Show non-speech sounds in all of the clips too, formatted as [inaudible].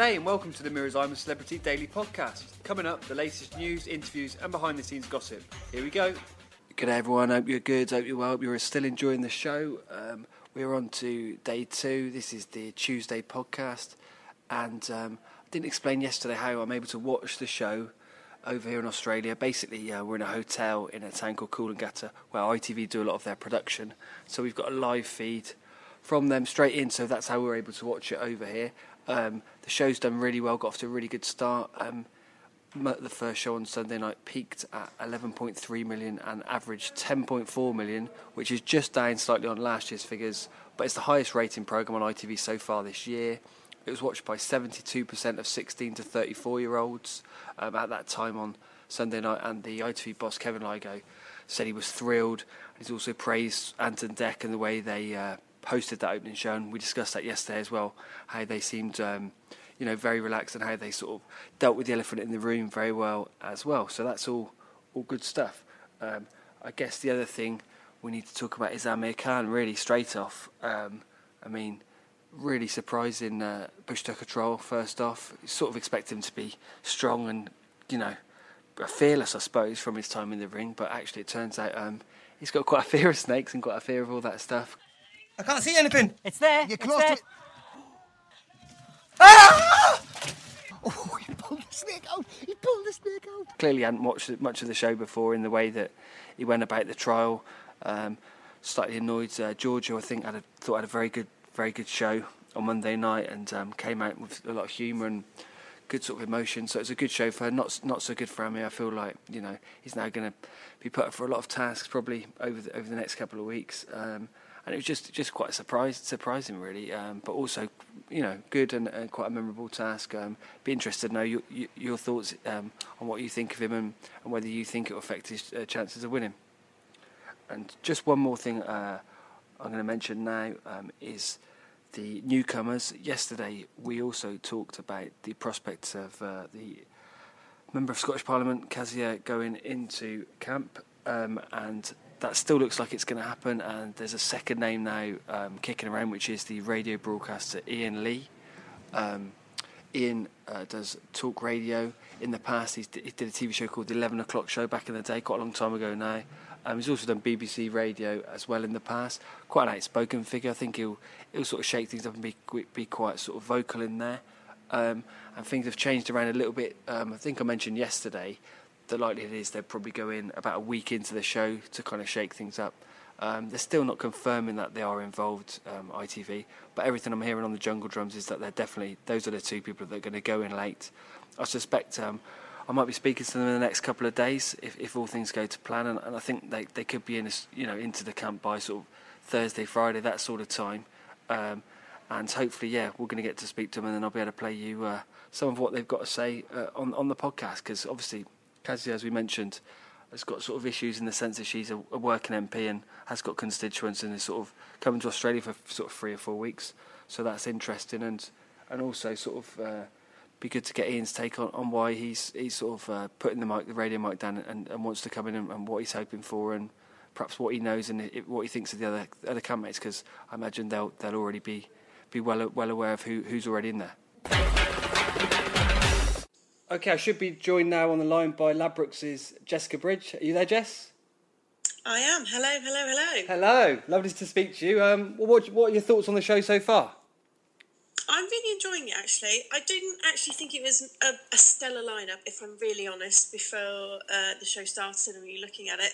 G'day and welcome to the Mirrors I'm a Celebrity Daily Podcast. Coming up, the latest news, interviews, and behind the scenes gossip. Here we go. G'day everyone, hope you're good, hope you're well, hope you're still enjoying the show. Um, we're on to day two. This is the Tuesday podcast, and um, I didn't explain yesterday how I'm able to watch the show over here in Australia. Basically, uh, we're in a hotel in a town called Coolangatta where ITV do a lot of their production. So we've got a live feed from them straight in, so that's how we're able to watch it over here. Um, the show's done really well, got off to a really good start. Um, the first show on Sunday night peaked at 11.3 million and averaged 10.4 million, which is just down slightly on last year's figures, but it's the highest rating programme on ITV so far this year. It was watched by 72% of 16 to 34 year olds um, at that time on Sunday night, and the ITV boss Kevin Lygo said he was thrilled. He's also praised Ant and Dec and the way they uh, hosted that opening show, and we discussed that yesterday as well. How they seemed, um, you know, very relaxed, and how they sort of dealt with the elephant in the room very well as well. So that's all, all good stuff. Um, I guess the other thing we need to talk about is Amir Khan. Really, straight off. Um, I mean, really surprising uh, Bush Tucker trial. First off, sort of expect him to be strong and, you know, fearless, I suppose, from his time in the ring. But actually, it turns out um, he's got quite a fear of snakes and quite a fear of all that stuff. I can't see anything. It's there. You're close there. to it. Ah! Oh, he pulled the snake out. He pulled the snake out. Clearly, hadn't watched much of the show before in the way that he went about the trial. Um, slightly annoyed. Uh, Georgia, I think, had a, thought had a very good, very good show on Monday night and um, came out with a lot of humour and good sort of emotion. So it's a good show for her. Not not so good for Amir. I feel like you know he's now going to be put up for a lot of tasks probably over the, over the next couple of weeks. Um, and it was just just quite a surprise, surprising really, um, but also you know good and, and quite a memorable task. Um, be interested to know your, your thoughts um, on what you think of him and, and whether you think it will affect his uh, chances of winning. And just one more thing uh, I'm going to mention now um, is the newcomers. Yesterday we also talked about the prospects of uh, the member of Scottish Parliament Kezia going into camp um, and that still looks like it's going to happen. And there's a second name now um, kicking around, which is the radio broadcaster Iain Lee. Um, Iain uh, does talk radio. In the past, he did a TV show called The 11 O'Clock Show back in the day, quite a long time ago now. Um, he's also done BBC radio as well in the past. Quite an outspoken figure. I think he'll he'll sort of shake things up and be be quite sort of vocal in there. Um, and things have changed around a little bit. Um, I think I mentioned yesterday the likelihood is they'll probably go in about a week into the show to kind of shake things up. Um, they're still not confirming that they are involved, um, ITV, but everything I'm hearing on the Jungle Drums is that they're definitely those are the two people that are going to go in late. I suspect um, I might be speaking to them in the next couple of days if, if all things go to plan, and, and I think they they could be in a, you know into the camp by sort of Thursday, Friday, that sort of time. Um, and hopefully, yeah, we're going to get to speak to them, and then I'll be able to play you uh, some of what they've got to say uh, on on the podcast because obviously Kezia, as we mentioned, has got sort of issues in the sense that she's a, a, working MP and has got constituents and is sort of coming to Australia for sort of three or four weeks. So that's interesting and and also sort of uh, be good to get Iain's take on, on why he's he's sort of uh, putting the mic, the radio mic down and, and wants to come in and, and, what he's hoping for and perhaps what he knows and it, what he thinks of the other other campmates because I imagine they'll they'll already be be well well aware of who who's already in there. Okay, I should be joined now on the line by Ladbrokes' Jessica Bridge. Are you there, Jess? I am. Hello, hello, hello. Hello. Lovely to speak to you. Um, what, what are your thoughts on the show so far? I'm really enjoying it actually. I didn't actually think it was a, a stellar lineup, if I'm really honest, before uh, the show started and we were looking at it.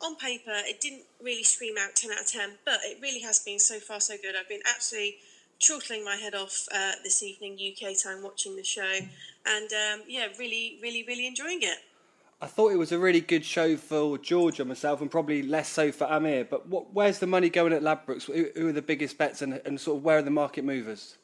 On paper, it didn't really scream out 10 out of 10, but it really has been so far so good. I've been absolutely chortling my head off uh, this evening, UK time, watching the show, and um, yeah, really, really, really enjoying it. I thought it was a really good show for Georgia myself, and probably less so for Amir. But what, where's the money going at Ladbrokes? Who, who are the biggest bets, and, and sort of where are the market movers?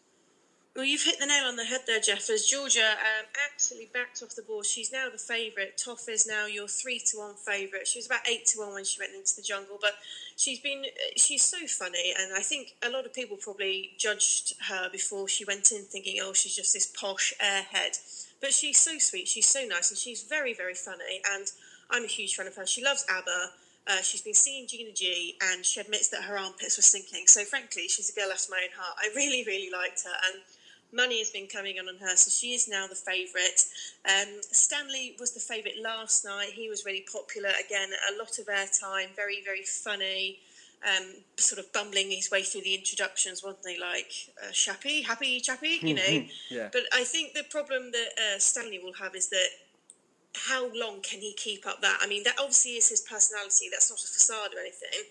Well, you've hit the nail on the head there, Jeff. As Georgia um, absolutely backed off the ball, she's now the favourite. Toff is now your three to one favourite. She was about eight to one when she went into the jungle, but she's been she's so funny, and I think a lot of people probably judged her before she went in, thinking, oh, she's just this posh airhead. But she's so sweet, she's so nice, and she's very very funny. And I'm a huge fan of her. She loves ABBA. Uh, she's been singing Gina G, and she admits that her armpits were stinking. So frankly, she's a girl after my own heart. I really really liked her, and money has been coming on on her, so she is now the favourite. Um, Stanley was the favourite last night. He was really popular again, a lot of airtime, very very funny. Um, sort of bumbling his way through the introductions, wasn't they? Like uh, Shappy, happy Chappy, you know. Yeah. But I think the problem that uh, Stanley will have is that how long can he keep up that? I mean, that obviously is his personality. That's not a facade or anything.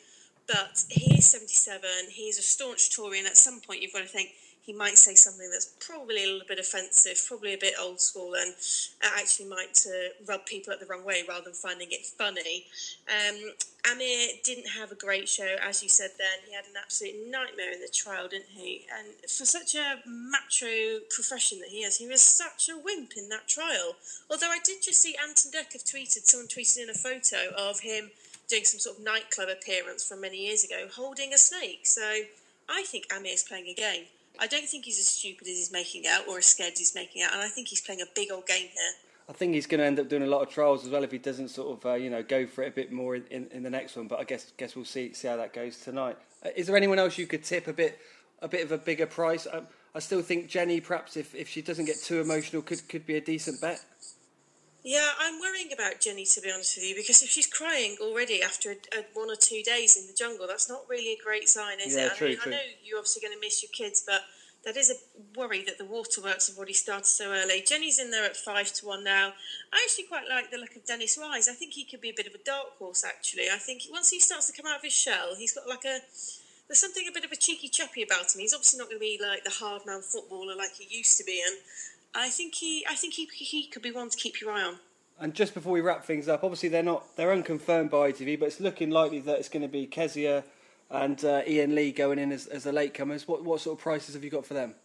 But he's 77. He's a staunch Tory, and at some point you've got to think he might say something that's probably a little bit offensive, probably a bit old school, and actually might uh, rub people up the wrong way rather than finding it funny. Um, Amir didn't have a great show, as you said. Then he had an absolute nightmare in the trial, didn't he? And for such a macho profession that he has, he was such a wimp in that trial. Although I did just see Ant and Dec have tweeted, someone tweeted in a photo of him doing some sort of nightclub appearance from many years ago, holding a snake. So I think Amir's playing a game. I don't think he's as stupid as he's making out or as scared as he's making out, and I think he's playing a big old game here. I think he's going to end up doing a lot of trials as well if he doesn't sort of uh, you know go for it a bit more in, in, in, the next one. But I guess guess we'll see see how that goes tonight. Uh, is there anyone else you could tip a bit a bit of a bigger price? Um, I still think Jenny, perhaps if, if she doesn't get too emotional, could could be a decent bet. Yeah, I'm worrying about Jenny to be honest with you because if she's crying already after a, a one or two days in the jungle, that's not really a great sign, is yeah, it? True, I, mean, true. I know you're obviously going to miss your kids, but that is a worry that the waterworks have already started so early. Jenny's in there at five to one now. I actually quite like the look of Dennis Wise. I think he could be a bit of a dark horse. Actually, I think once he starts to come out of his shell, he's got like a there's something a bit of a cheeky chappy about him. He's obviously not going to be like the hard man footballer like he used to be, and I think he I think he he could be one to keep your eye on. And just before we wrap things up, obviously they're not they're unconfirmed by ITV, but it's looking likely that it's going to be Kezia and uh, Iain Lee going in as, as the latecomers. What what sort of prices have you got for them?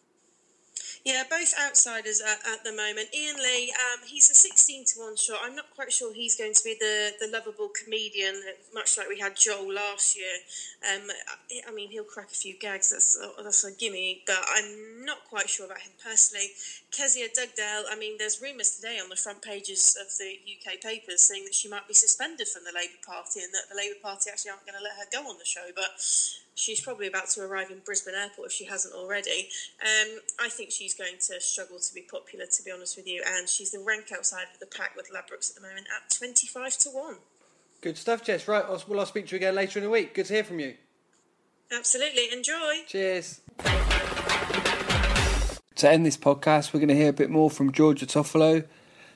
Yeah, both outsiders at, at the moment. Iain Lee, um, he's a 16 to 1 shot. I'm not quite sure he's going to be the, the lovable comedian, much like we had Joel last year. Um, I, I mean, he'll crack a few gags, that's, that's a gimme, but I'm not quite sure about him personally. Kezia Dugdale, I mean, there's rumours today on the front pages of the UK papers saying that she might be suspended from the Labour Party and that the Labour Party actually aren't going to let her go on the show, but she's probably about to arrive in Brisbane Airport if she hasn't already. Um, I think she's going to struggle to be popular, to be honest with you, and she's the rank outside of the pack with Ladbrokes at the moment at 25 to 1. Good stuff, Jess. Right, I'll, well, I'll speak to you again later in the week. Good to hear from you. Absolutely. Enjoy. Cheers. To end this podcast, we're going to hear a bit more from Georgia Toffolo.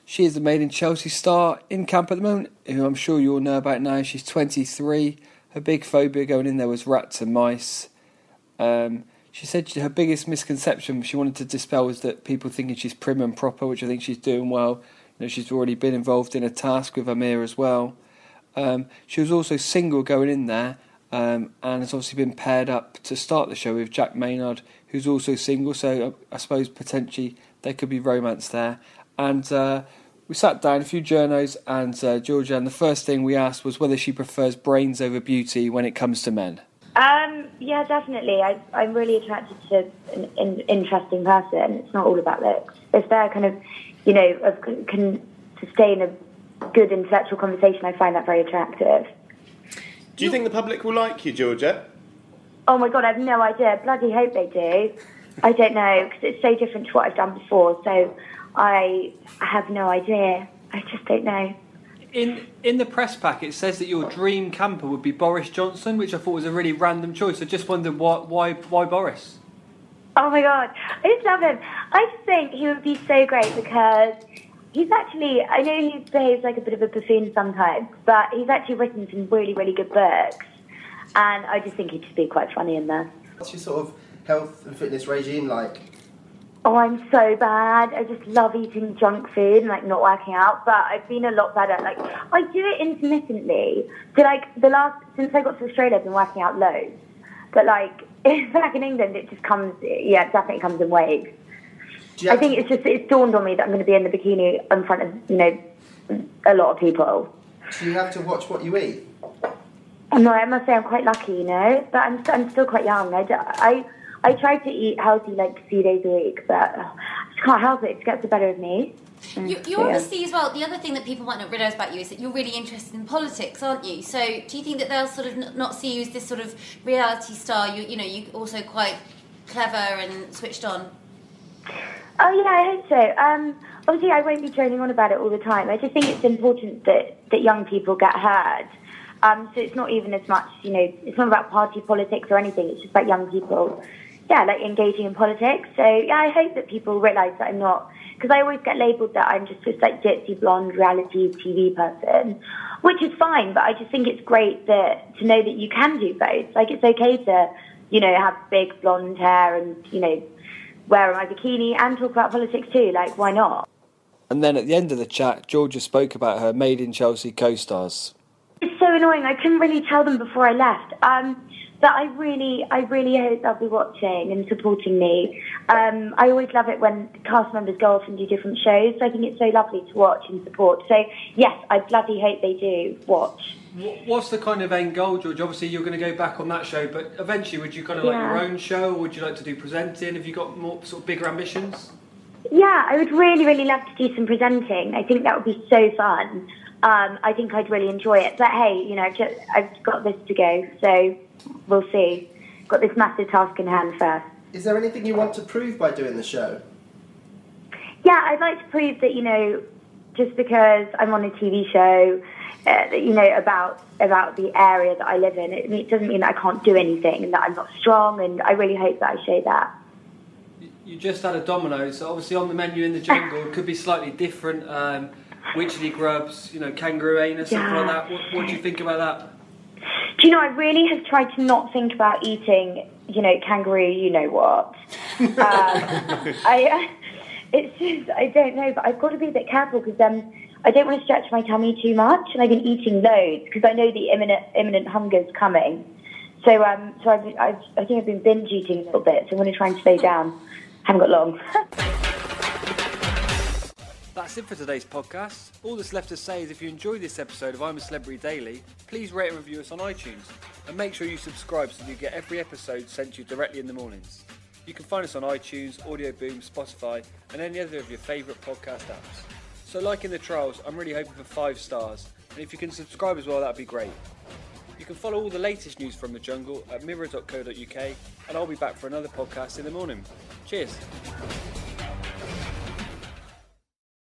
She is the Made in Chelsea star in camp at the moment, who I'm sure you all know about now. She's 23. Her big phobia going in there was rats and mice. Um, she said her biggest misconception she wanted to dispel was that people thinking she's prim and proper, which I think she's doing well. You know, she's already been involved in a task with Amir as well. Um, she was also single going in there, um, and has obviously been paired up to start the show with Jack Maynard, who's also single. So uh, I suppose potentially there could be romance there. And uh, we sat down, a few journos and uh, Georgia, and the first thing we asked was whether she prefers brains over beauty when it comes to men. Um, yeah, definitely. I, I'm really attracted to an, an interesting person. It's not all about looks. If they're kind of, you know, of, can sustain a good intellectual conversation, I find that very attractive. Do you think the public will like you, Georgia? Oh my god, I have no idea. Bloody hope they do. I don't know because it's so different to what I've done before. So I have no idea. I just don't know. In in the press pack, it says that your dream camper would be Boris Johnson, which I thought was a really random choice. I just wondered why why why Boris. Oh my god, I just love him. I just think he would be so great because he's actually. I know he behaves like a bit of a buffoon sometimes, but he's actually written some really really good books, and I just think he'd just be quite funny in there. What's your sort of health and fitness regime like? Oh, I'm so bad. I just love eating junk food and like not working out. But I've been a lot better. Like I do it intermittently. So like the last since I got to Australia, I've been working out loads. But like [laughs] back in England, it just comes. Yeah, it definitely comes in waves. I think it's just it's dawned on me that I'm going to be in the bikini in front of you know a lot of people. Do you have to watch what you eat? No, I must say I'm quite lucky, you know, but I'm I'm still quite young. I, I, I try to eat healthy like three days a week, but I just can't help it. It gets the better of me. You, Yeah. you're obviously as well. The other thing that people might not realise about you is that you're really interested in politics, aren't you? So, do you think that they'll sort of n- not see you as this sort of reality star? You, you know, you also quite clever and switched on. Oh yeah, I hope so. Um, obviously, I won't be droning on about it all the time. I just think it's important that that young people get heard. Um, so it's not even as much, you know, it's not about party politics or anything. It's just about young people, yeah, like engaging in politics. So yeah, I hope that people realise that I'm not, because I always get labelled that I'm just this like ditzy blonde reality TV person, which is fine. But I just think it's great that to know that you can do both. Like it's okay to, you know, have big blonde hair and you know wear my bikini and talk about politics too. Like, why not? And then at the end of the chat, Georgia spoke about her Made in Chelsea co-stars. It's so annoying. I couldn't really tell them before I left. Um, but I really, I really hope they'll be watching and supporting me. Um, I always love it when cast members go off and do different shows. So I think it's so lovely to watch and support. So yes, I bloody hope they do watch. What's the kind of end goal, George? Obviously, you're going to go back on that show, but eventually, would you kind of like Yeah. your own show, or would you like to do presenting? Have you got more sort of bigger ambitions? Yeah, I would really, really love to do some presenting. I think that would be so fun. Um, I think I'd really enjoy it. But hey, you know, I've, just, I've got this to go, so we'll see. Got this massive task in hand first. Is there anything you want to prove by doing the show? Yeah, I'd like to prove that you know, just because I'm on a TV show, uh, that, you know about about the area that I live in, it, it doesn't mean that I can't do anything and that I'm not strong. And I really hope that I show that. You just had a Domino's, so obviously on the menu in the jungle it could be slightly different. Um, Witchetty grubs, you know, kangaroo anus, something Yeah. like that. What, what do you think about that? Do you know, I really have tried to not think about eating, you know, kangaroo, you know what. [laughs] Um, I, uh, it's just, I don't know, but I've got to be a bit careful because um, I don't want to stretch my tummy too much, and I've been eating loads because I know the imminent imminent is coming. So, um, so I've, I've, I think I've been binge eating a little bit, so I'm going to try and slow down. Haven't got long. [laughs] That's it for today's podcast. All that's left to say is if you enjoyed this episode of I'm a Celebrity Daily, please rate and review us on iTunes and make sure you subscribe so you get every episode sent to you directly in the mornings. You can find us on iTunes, Audio Boom, Spotify, and any other of your favourite podcast apps. So, like in the trials, I'm really hoping for five stars, and if you can subscribe as well, that'd be great. You can follow all the latest news from the jungle at mirror.co.uk, and I'll be back for another podcast in the morning. Cheers.